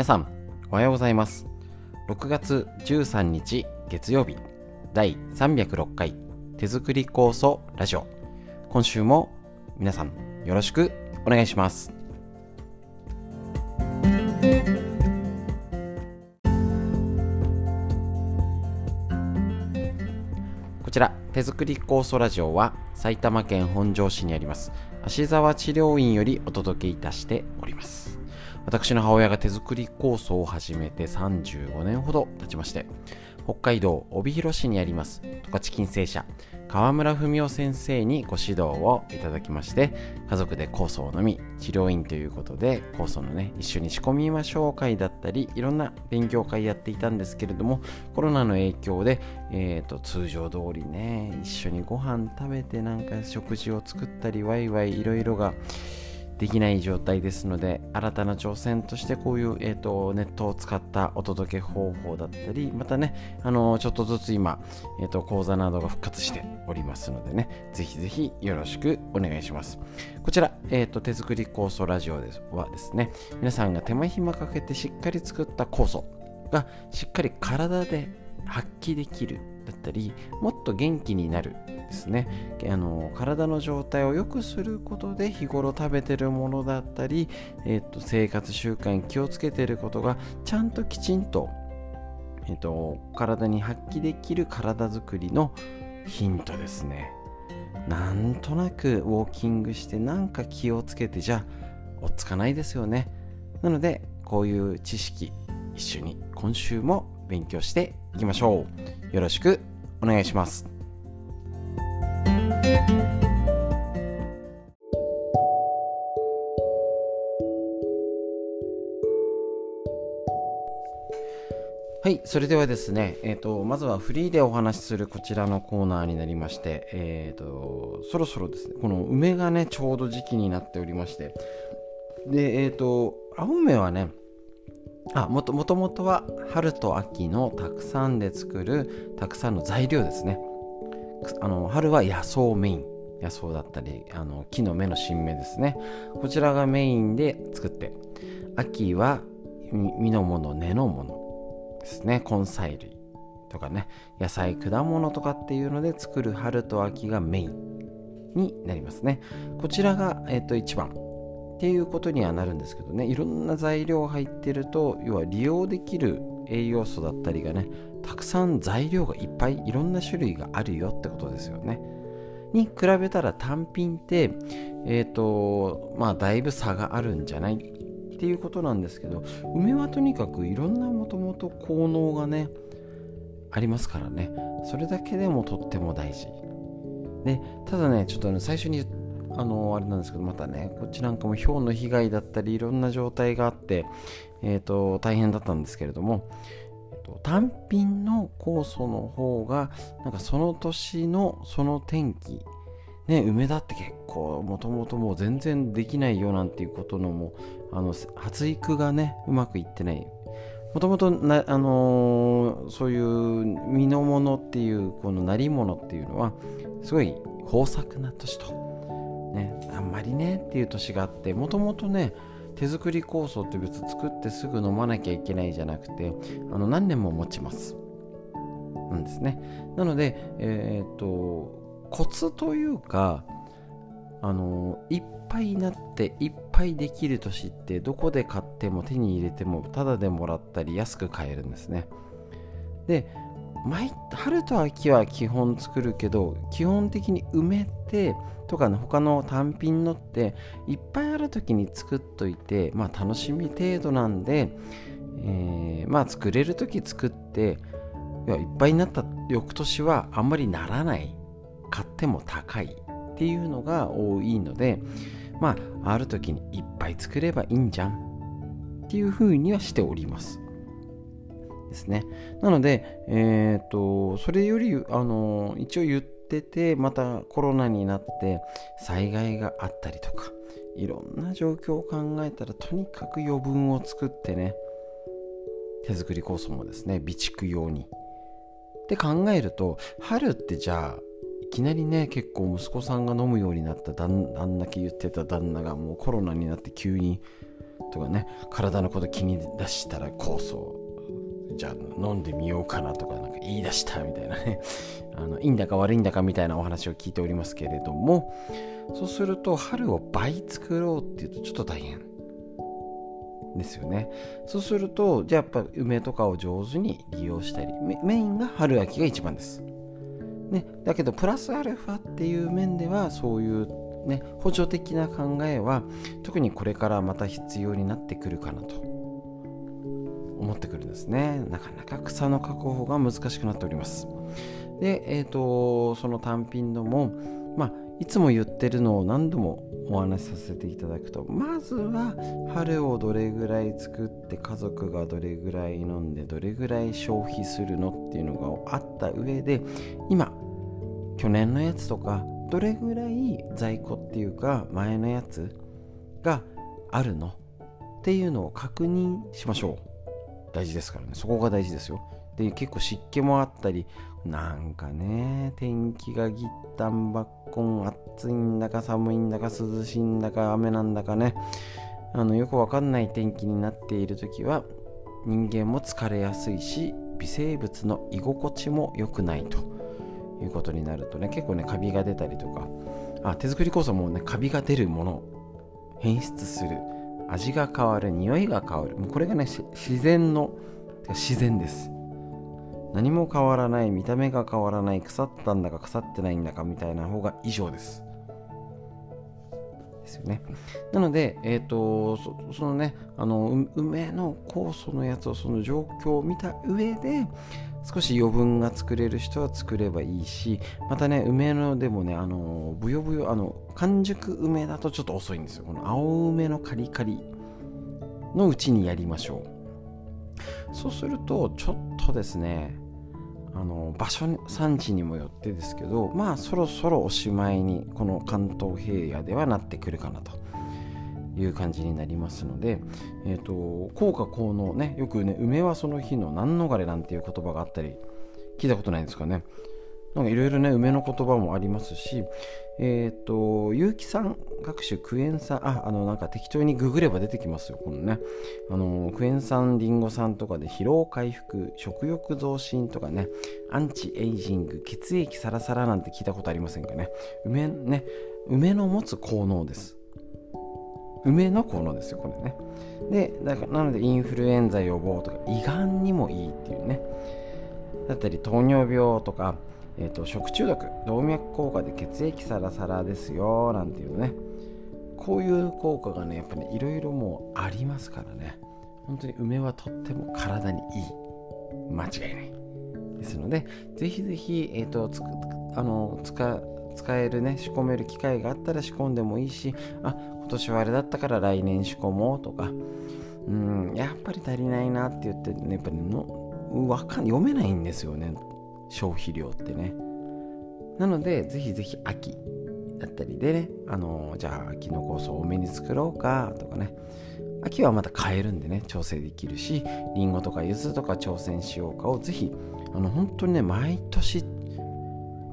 皆さん、おはようございます。6月13日月曜日、第306回手作り酵素ラジオ。今週も皆さんよろしくお願いします。こちら手作り酵素ラジオは埼玉県本庄市にあります芦沢治療院よりお届けいたしております私の母親が手作り酵素を始めて35年ほど経ちまして北海道帯広市にあります十勝金星社川村文夫先生にご指導をいただきまして家族で酵素を飲み治療院ということで酵素のね一緒に仕込みましょう会だったりいろんな勉強会やっていたんですけれどもコロナの影響で、えー、と通常通りね一緒にご飯食べてなんか食事を作ったりワイワイいろいろができない状態ですので新たな挑戦としてこういう、えーと、ネットを使ったお届け方法だったりまたねあのちょっとずつ今、えーと、講座などが復活しておりますのでねぜひぜひよろしくお願いします。こちら、えーと、手作り酵素ラジオではですね皆さんが手間暇かけてしっかり作った酵素がしっかり体で発揮できるだったりもっと元気になるですね。あの体の状態を良くすることで日頃食べてるものだったり、えーと、生活習慣に気をつけてることがちゃんときちんと,、えーと体に発揮できる体づくりのヒントですね。なんとなくウォーキングしてなんか気をつけてじゃあ追っつかないですよね。なのでこういう知識一緒に今週も勉強していきましょう。よろしくお願いします。はい、それではですね、えーと、まずはフリーでお話しするこちらのコーナーになりまして、えーと、そろそろですね、この梅がね、ちょうど時期になっておりまして、で、えっ、ー、と、青梅はね、あもともとは春と秋のたくさんで作るたくさんの材料ですね。あの春は野草メイン。野草だったりあの木の芽の新芽ですね。こちらがメインで作って。秋は実のもの根のものですね。根菜類とかね。野菜果物とかっていうので作る春と秋がメインになりますね。こちらが、えー、と1番。っていうことにはなるんですけどね。いろんな材料入ってると要は利用できる栄養素だったりがねたくさん材料がいっぱいいろんな種類があるよってことですよね。に比べたら単品ってえっ、ー、とまあだいぶ差があるんじゃない？っていうことなんですけど梅はとにかくいろんなもともと効能がねありますからね。それだけでもとっても大事。でただねちょっとね最初に言っあのあれなんですけどまたねこっちなんかも氷の被害だったりいろんな状態があって、えーと、大変だったんですけれども、えーと、単品の酵素の方がなんかその年のその天気ね梅だって結構もともともう全然できないよなんていうことのもあの発育がねうまくいってない。もともと、あのー、そういう実のものっていうこのなり物っていうのはすごい豊作な年と。ね、あんまりねっていう年があってもともとね手作り酵素って別作ってすぐ飲まなきゃいけないじゃなくてあの何年も持ちます。なんですね。なのでえっ、とコツというかあのいっぱいになっていっぱいできる年ってどこで買っても手に入れてもタダでもらったり安く買えるんですね。で毎春と秋は基本作るけど基本的に梅ってとか、ね、他の単品のっていっぱいある時に作っといてまあ楽しみ程度なんで、えー、まあ作れる時作っていやいっぱいになった翌年はあんまりならない。買っても高いっていうのが多いのでまあある時にいっぱい作ればいいんじゃんっていうふうにはしております。ですね。なので、えっ、と、それより、あの、一応言ってて、またコロナになって災害があったりとか、いろんな状況を考えたら、とにかく余分を作ってね、手作り酵素もですね、備蓄用に。って考えると、春ってじゃあ、いきなりね、結構息子さんが飲むようになった旦旦那け言ってた旦那がもうコロナになって急にとかね体のこと気に出したら酵素じゃあ飲んでみようかなとかなんか言い出したみたいなね。あのいいんだか悪いんだかみたいなお話を聞いておりますけれども。そうすると春を倍作ろうっていうとちょっと大変ですよね。そうするとじゃあやっぱ梅とかを上手に利用したりメインが春秋が一番です。ね、だけどプラスアルファっていう面ではそういうね補助的な考えは特にこれからまた必要になってくるかなと。思ってくるんですね。なかなか草の確保が難しくなっております。でえっ、ー、とその単品のもまあいつも言ってるのを何度もお話しさせていただくとまずは春をどれぐらい作って家族がどれぐらい飲んでどれぐらい消費するのっていうのがあった上で今去年のやつとかどれぐらい在庫っていうか前のやつがあるのっていうのを確認しましょう。大事ですからね。そこが大事ですよ。で結構湿気もあったりなんかね天気がぎったんばっこん暑いんだか寒いんだか涼しいんだか雨なんだかね。あのよくわかんない天気になっている時は人間も疲れやすいし微生物の居心地も良くないと。いうことになるとね結構ねカビが出たりとか。あ手作り酵素もねカビが出るもの変質する。味が変わる匂いが変わる。もうこれがね自然の自然です。何も変わらない見た目が変わらない腐ったんだか腐ってないんだかみたいな方が異常です。ですよね。なのでえっ、ー、とそのねあの梅の酵素のやつをその状況を見た上で少し余分が作れる人は作ればいいしまたね梅のでもねあのブヨブヨあの完熟梅だとちょっと遅いんですよ。この青梅のカリカリのうちにやりましょう。そうするとちょっとですねあの場所産地にもよってですけどまあそろそろおしまいにこの関東平野ではなってくるかなと。いう感じになりますので、えーと、効果効能ねよくね梅はその日の何逃れなんていう言葉があったり聞いたことないですかね。なんかいろいろね梅の言葉もありますしえっ、ー、と有機酸学習クエン酸ああのなんか適当にググれば出てきますよこのね。あのクエン酸リンゴ酸とかで疲労回復食欲増進とかねアンチエイジング血液サラサラなんて聞いたことありませんかね。梅ね梅の持つ効能です。梅の効能ですよこれね。でだからなのでインフルエンザ予防とか胃がんにもいいっていうね。だったり糖尿病とか、えーと、食中毒動脈硬化で血液サラサラですよなんていうね。こういう効果がねやっぱねいろいろもうありますからね。本当に梅はとっても体にいい。間違いない。ですのでぜひぜひ、えーと、とあの使使えるね仕込める機会があったら仕込んでもいいしあ年はあれだったから来年仕込もうとか、うん、やっぱり足りないなって言ってね、やっぱりのわかん読めないんですよね、消費量ってね。なので、ぜひぜひ秋だったりでね、あのじゃあ秋の酵素多めに作ろうかとかね、秋はまた買えるんでね、調整できるし、りんごとか柚子とか挑戦しようかをぜひ、あの本当にね、毎年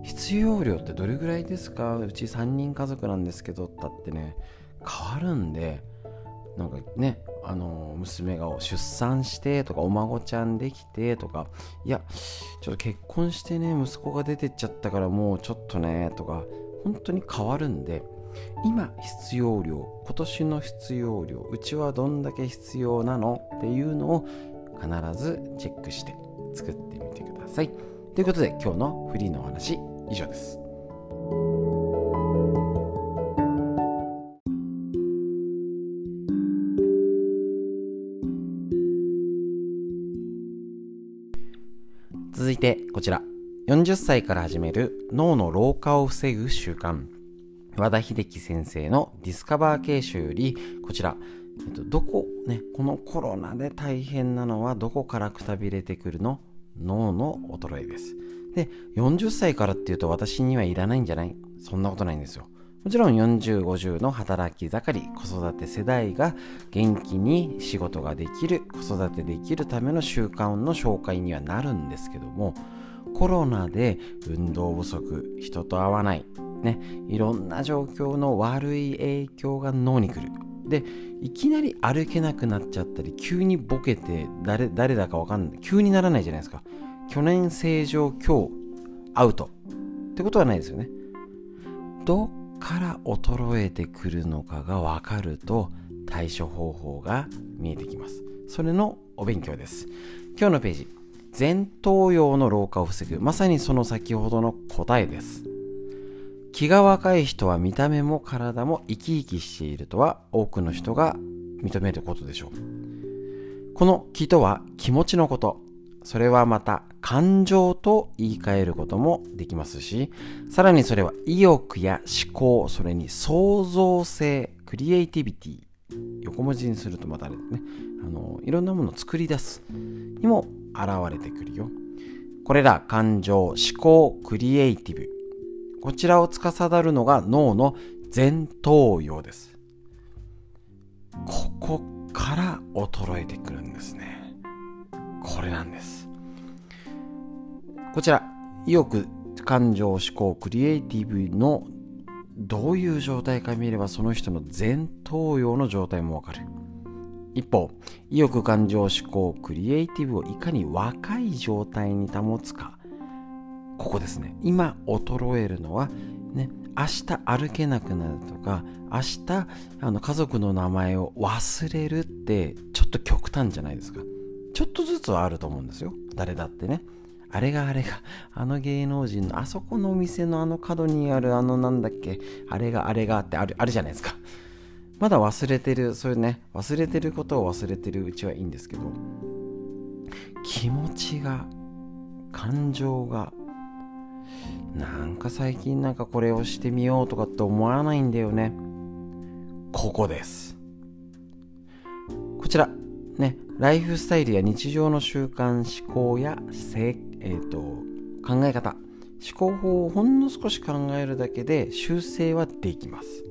必要量ってどれぐらいですか？うち3人家族なんですけどだってね変わるんでなんかねあの娘が出産してとかお孫ちゃんできてとかいやちょっと結婚してね息子が出てっちゃったからもうちょっとねとか本当に変わるんで今必要量今年の必要量うちはどんだけ必要なの？っていうのを必ずチェックして作ってみてください。ということで今日のフリーのお話以上です。いてこちら。40歳から始める脳の老化を防ぐ習慣。和田秀樹先生のディスカバー形集よりこちら、えっと、どこねこのコロナで大変なのはどこからくたびれてくるの？脳の衰えです。で40歳からっていうと私にはいらないんじゃない？そんなことないんですよ。もちろん40、50の働き盛り、子育て世代が元気に仕事ができる、子育てできるための習慣の紹介にはなるんですけども、コロナで運動不足、人と会わない、ね、いろんな状況の悪い影響が脳に来る。でいきなり歩けなくなっちゃったり急にボケて誰誰だか分かんない急にならないじゃないですか。去年正常今日アウト。ってことはないですよね。どっから衰えてくるのかが分かると対処方法が見えてきます。それのお勉強です。今日のページ。前頭葉の老化を防ぐ。まさにその先ほどの答えです。気が若い人は見た目も体も生き生きしているとは多くの人が認めることでしょう。この気とは気持ちのこと。それはまた感情と言い換えることもできますしさらにそれは意欲や思考それに創造性クリエイティビティ横文字にするとまたねあのいろんなものを作り出すにも現れてくるよこれら感情思考クリエイティブこちらを司るのが脳の前頭葉です。ここから衰えてくるんですね。これなんです。こちら、意欲、感情、思考、クリエイティブのどういう状態か見ればその人の前頭葉の状態もわかる。一方、意欲、感情、思考、クリエイティブをいかに若い状態に保つか。ここですね今衰えるのはね明日歩けなくなるとか明日あの家族の名前を忘れるってちょっと極端じゃないですかちょっとずつはあると思うんですよ誰だってねあれがあれがあの芸能人のあそこのお店のあの角にあるあのなんだっけあれがあれがってあるあるじゃないですかまだ忘れてるそういうね忘れてることを忘れてるうちはいいんですけど気持ちが感情がなんか最近なんかこれをしてみようとかって思わないんだよね。ここです。こちら、ね、ライフスタイルや日常の習慣、思考やせ、えーと、考え方、思考法をほんの少し考えるだけで修正はできます。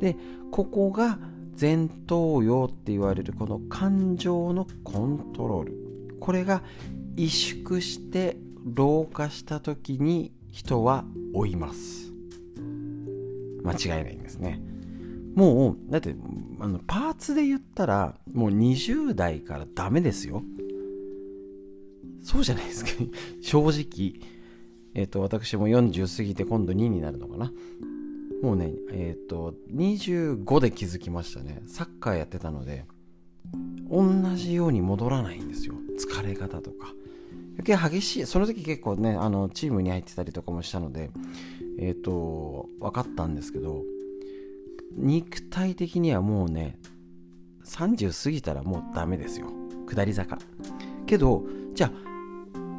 で、ここが前頭葉って言われるこの感情のコントロール。これが萎縮して老化した時に人は老います間違いないんですねもうだってあのパーツで言ったらもう20代からダメですよそうじゃないですか。正直えっ、ー、と私も40過ぎて今度2になるのかな。もうねえっ、ー、と25で気づきましたね。サッカーやってたので同じように戻らないんですよ。疲れ方とか。余計激しいその時結構ねあのチームに入ってたりとかもしたのでえっ、ー、と分かったんですけど肉体的にはもうね30過ぎたらもうダメですよ。下り坂。けどじゃあ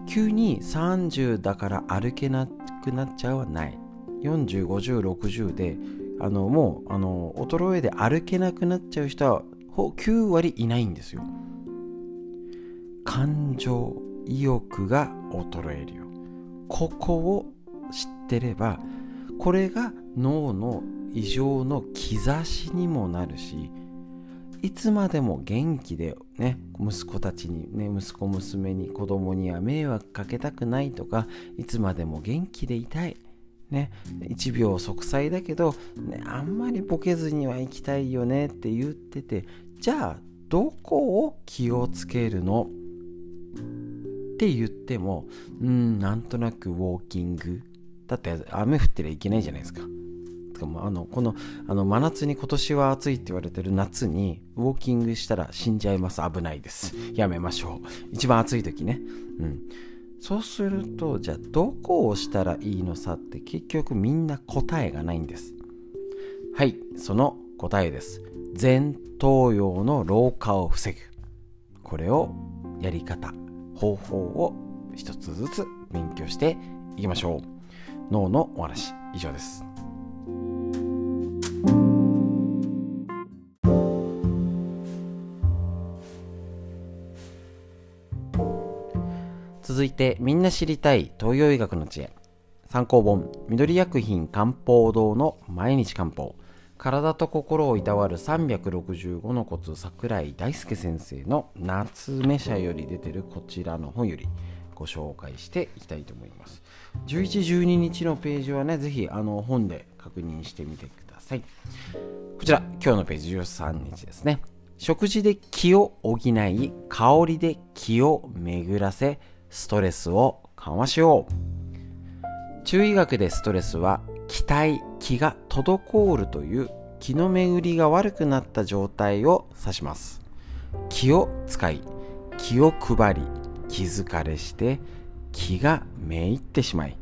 急に30だから歩けなくなっちゃうはない。405060であのもうあの衰えで歩けなくなっちゃう人は9割いないんですよ。感情意欲が衰えるよ。ここを知ってればこれが脳の異常の兆しにもなるしいつまでも元気でね息子たちにね息子娘に子供には迷惑かけたくないとかいつまでも元気でいたいね1秒息災だけど、ね、あんまりボケずには行きたいよねって言っててじゃあどこを気をつけるの？って言っても、うん、なんとなくウォーキング。だって雨降ってりゃいけないじゃないですか。かもあのこのあの真夏に今年は暑いって言われてる夏にウォーキングしたら死んじゃいます。危ないです。やめましょう。一番暑い時ね。うん。そうするとじゃあどこをしたらいいのさって結局みんな答えがないんです。はいその答えです。前頭葉の老化を防ぐ。これをやり方方法を一つずつ勉強していきましょう。脳のお話以上です続いてみんな知りたい東洋医学の知恵参考本緑薬品漢方堂の毎日漢方体と心をいたわる365のコツ桜井大輔先生の夏目社より出てるこちらの本よりご紹介していきたいと思います11、12日のページはねぜひあの本で確認してみてください。こちら、今日のページ13日ですね。食事で気を補い、香りで気を巡らせ、ストレスを緩和しよう。中医学でストレスは、気体、気が滞るという気の巡りが悪くなった状態を指します。気を使い、気を配り、気疲れして、気がめいってしまい、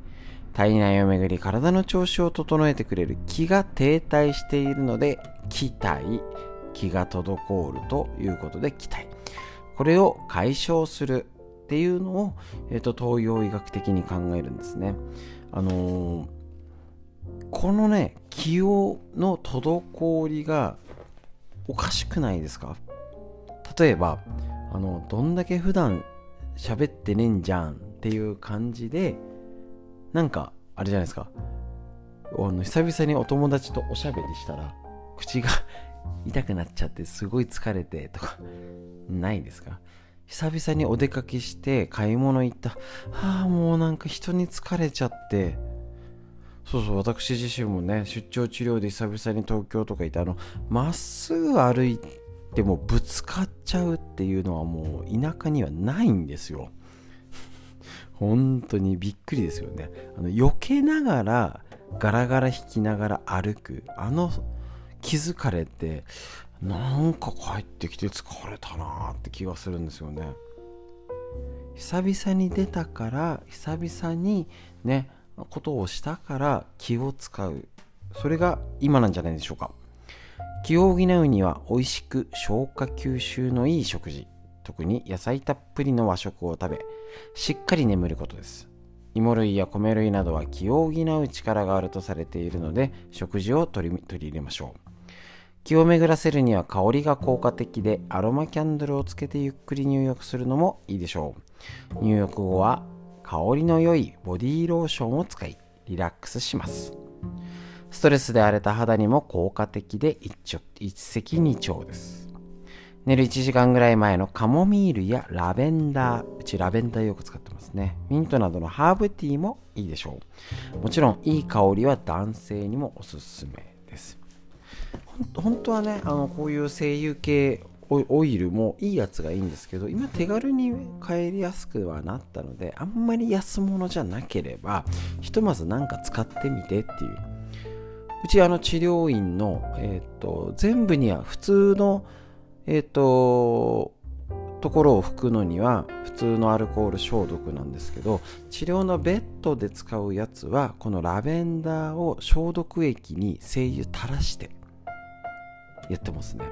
体内を巡り体の調子を整えてくれる気が停滞しているので、気体、気が滞るということで気体。これを解消するっていうのを、えーと、東洋医学的に考えるんですね。あのー、このね、気をの滞りがおかしくないですか？例えば、あの、どんだけ普段喋ってねえんじゃんっていう感じで、なんか、あれじゃないですか？あの久々にお友達とおしゃべりしたら、口が 痛くなっちゃってすごい疲れてとか、ないですか？久々にお出かけして買い物行った。はあ、もうなんか人に疲れちゃって。そうそう、私自身もね、出張治療で久々に東京とか行って、あの、まっすぐ歩いてもぶつかっちゃうっていうのはもう田舎にはないんですよ。本当にびっくりですよね。あの避けながらガラガラ引きながら歩くあの気づかれてなんか帰ってきて疲れたなーって気がするんですよね。久々に出たから久々にねことをしたから気を使う。それが今なんじゃないでしょうか。気を補うには美味しく消化吸収のいい食事。特に野菜たっぷりの和食を食べしっかり眠ることです。芋類や米類などは気を補う力があるとされているので食事を取り取り入れましょう。気を巡らせるには香りが効果的でアロマキャンドルをつけてゆっくり入浴するのもいいでしょう。入浴後は香りの良いボディーローションを使いリラックスします。ストレスで荒れた肌にも効果的で一一石二鳥です。寝る1時間ぐらい前のカモミールやラベンダーうちラベンダーよく使ってますね。ミントなどのハーブティーもいいでしょう。もちろんいい香りは男性にもおすすめです。本当はねあのこういう精油系オイルもいいやつがいいんですけど今手軽に買いやすくはなったのであんまり安物じゃなければひとまず何か使ってみてっていう。うちあの治療院の、えーと、全部には普通のえっ、ー、とところを拭くのには普通のアルコール消毒なんですけど治療のベッドで使うやつはこのラベンダーを消毒液に精油垂らして言ってますね。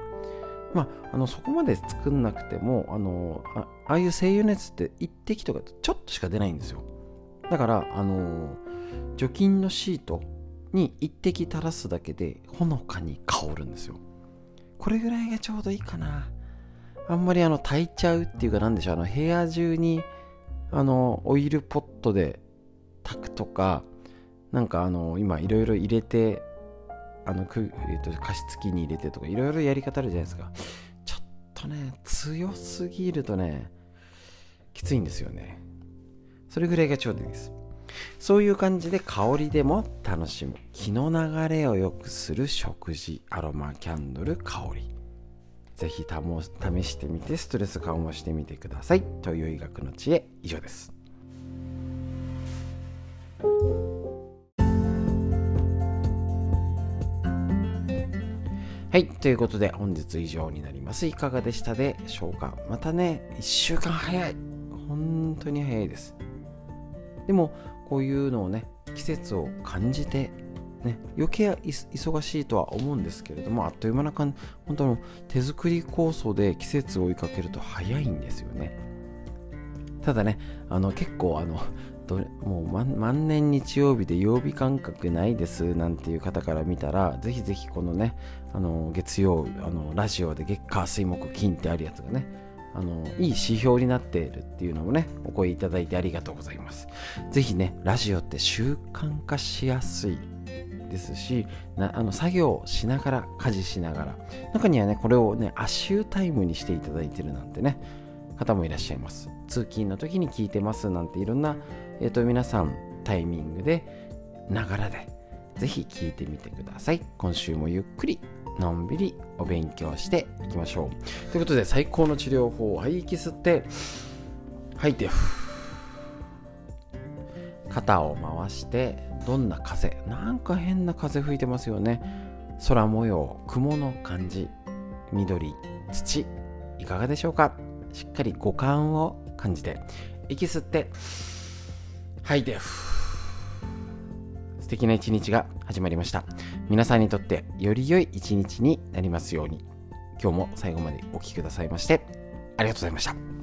まあ、あのそこまで作んなくてもあのあああいう精油熱って1滴とかちょっとしか出ないんですよ。だからあの除菌のシートに1滴垂らすだけでほのかに香るんですよ。これぐらいがちょうどいいかな。あんまりあの炊いちゃうっていうかなんでしょう。あの部屋中にあのオイルポットで炊くとかなんかあの今いろいろ入れてあのく、えーと、加湿器に入れてとかいろいろやり方あるじゃないですか。ちょっとね強すぎるとねきついんですよね。それぐらいがちょうどいいです。そういう感じで香りでも楽しむ。気の流れを良くする食事アロマキャンドル香り。ぜひ試してみてストレス緩和してみてください。という医学の知恵。以上です。はい。ということで、本日以上になります。いかがでしたでしょうか？またね、1週間早い。本当に早いです。でも、こういうのをね、季節を感じて、ね、余計忙しいとは思うんですけれども、あっという間な感じ、本当の手作り酵素で季節を追いかけると早いんですよね。ただね、あの結構あのどもう万年日曜日で曜日感覚ないですなんていう方から見たらぜひぜひこのねあの月曜あのラジオで月火水木金ってあるやつがねあのいい指標になっているっていうのもねお声いただいてありがとうございます。ぜひねラジオって習慣化しやすいですしなあの作業しながら家事しながら中にはねこれをね足湯タイムにしていただいてるなんてね方もいらっしゃいます。通勤の時に聞いてますなんていろんなえ、ー、と、皆さんタイミングで、ながらでぜひ聞いてみてください。今週もゆっくりのんびりお勉強していきましょうということで最高の治療法はい息吸って吐いて肩を回してどんな風なんか変な風吹いてますよね。空模様雲の感じ緑土いかがでしょうか？しっかり五感を感じて息吸って吐いて素敵な一日が始まりました。皆さんにとってより良い一日になりますように。今日も最後までお聴きくださいましてありがとうございました。